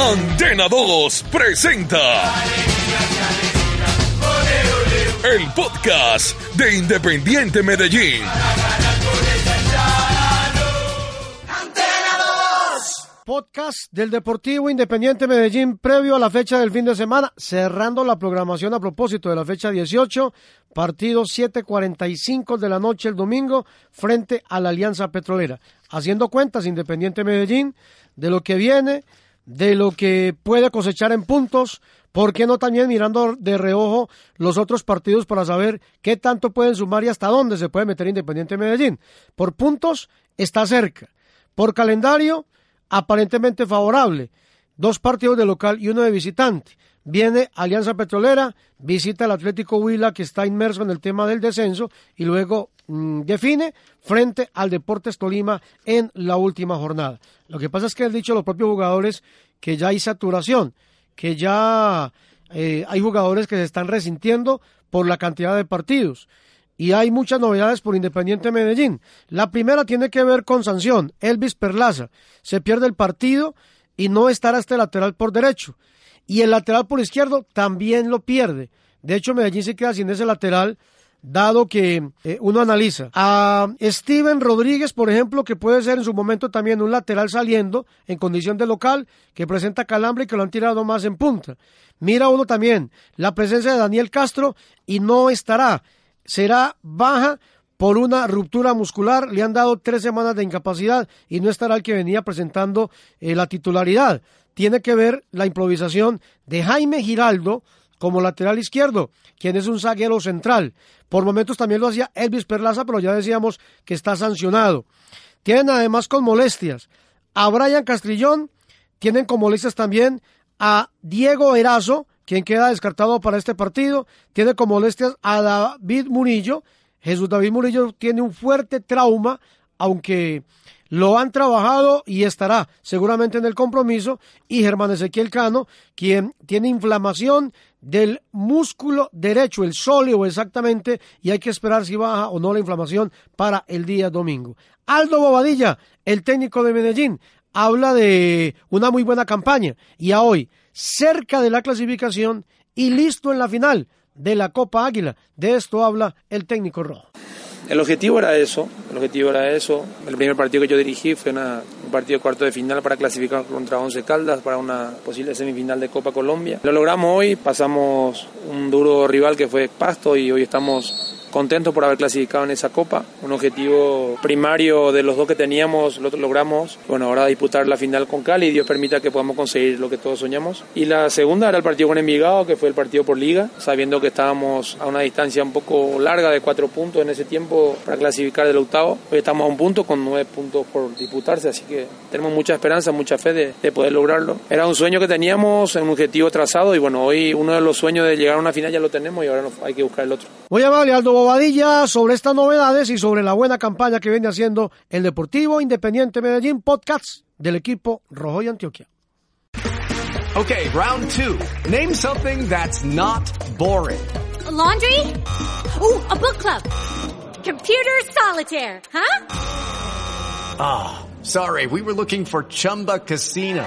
Antena 2 presenta el podcast de Independiente Medellín. Podcast del Deportivo Independiente Medellín previo a la fecha del fin de semana, cerrando la programación a propósito de la fecha 18, partido 7.45 de la noche el domingo frente a la Alianza Petrolera. Haciendo cuentas Independiente Medellín de lo que viene, de lo que puede cosechar en puntos, ¿por qué no también mirando de reojo los otros partidos para saber qué tanto pueden sumar y hasta dónde se puede meter Independiente Medellín? Por puntos está cerca, por calendario aparentemente favorable. Dos partidos de local y uno de visitante. Viene Alianza Petrolera, visita el Atlético Huila que está inmerso en el tema del descenso y luego define frente al Deportes Tolima en la última jornada. Lo que pasa es que han dicho los propios jugadores que ya hay saturación, que ya eh, hay jugadores que se están resintiendo por la cantidad de partidos y hay muchas novedades por Independiente Medellín. La primera tiene que ver con sanción. Elvis Perlaza se pierde el partido y no estará este lateral por derecho. Y el lateral por izquierdo también lo pierde. De hecho, Medellín se queda sin ese lateral dado que eh, uno analiza a Steven Rodríguez, por ejemplo, que puede ser en su momento también un lateral saliendo en condición de local, que presenta calambre y que lo han tirado más en punta. Mira uno también la presencia de Daniel Castro y no estará será baja por una ruptura muscular, le han dado tres semanas de incapacidad y no estará el que venía presentando eh, la titularidad. Tiene que ver la improvisación de Jaime Giraldo como lateral izquierdo, quien es un zaguero central. Por momentos también lo hacía Elvis Perlaza, pero ya decíamos que está sancionado. Tienen además con molestias a Brian Castrillón, tienen con molestias también a Diego Erazo, quien queda descartado para este partido. Tiene como molestias a David Murillo. Jesús David Murillo tiene un fuerte trauma, aunque lo han trabajado y estará seguramente en el compromiso. Y Germán Ezequiel Cano, quien tiene inflamación del músculo derecho, el sóleo exactamente, y hay que esperar si baja o no la inflamación para el día domingo. Aldo Bobadilla, el técnico de Medellín, habla de una muy buena campaña y a hoy cerca de la clasificación y listo en la final de la Copa Águila. De esto habla el técnico rojo. El objetivo era eso, el objetivo era eso. El primer partido que yo dirigí fue una, un partido de cuarto de final para clasificar contra Once Caldas para una posible semifinal de Copa Colombia. Lo logramos hoy, pasamos un duro rival que fue Pasto y hoy estamos contentos por haber clasificado en esa copa. Un objetivo primario de los dos que teníamos lo logramos. Bueno, ahora disputar la final con Cali Dios permita que podamos conseguir lo que todos soñamos. Y la segunda era el partido con Envigado, que fue el partido por liga, sabiendo que estábamos a una distancia un poco larga de cuatro puntos en ese tiempo para clasificar del octavo. Hoy estamos a un punto con nueve puntos por disputarse, así que tenemos mucha esperanza, mucha fe de, de poder lograrlo. Era un sueño que teníamos, un objetivo trazado y bueno, hoy uno de los sueños de llegar a una final ya lo tenemos y ahora hay que buscar el otro. Voy a hablarle Aldo Bobadilla sobre estas novedades y sobre la buena campaña que viene haciendo el Deportivo Independiente Medellín Podcast del equipo Rojo y Antioquia. Okay, round two. Name something that's not boring. A laundry? Ooh, a book club. Computer solitaire, huh? Ah, sorry, we were looking for Chumba Casino.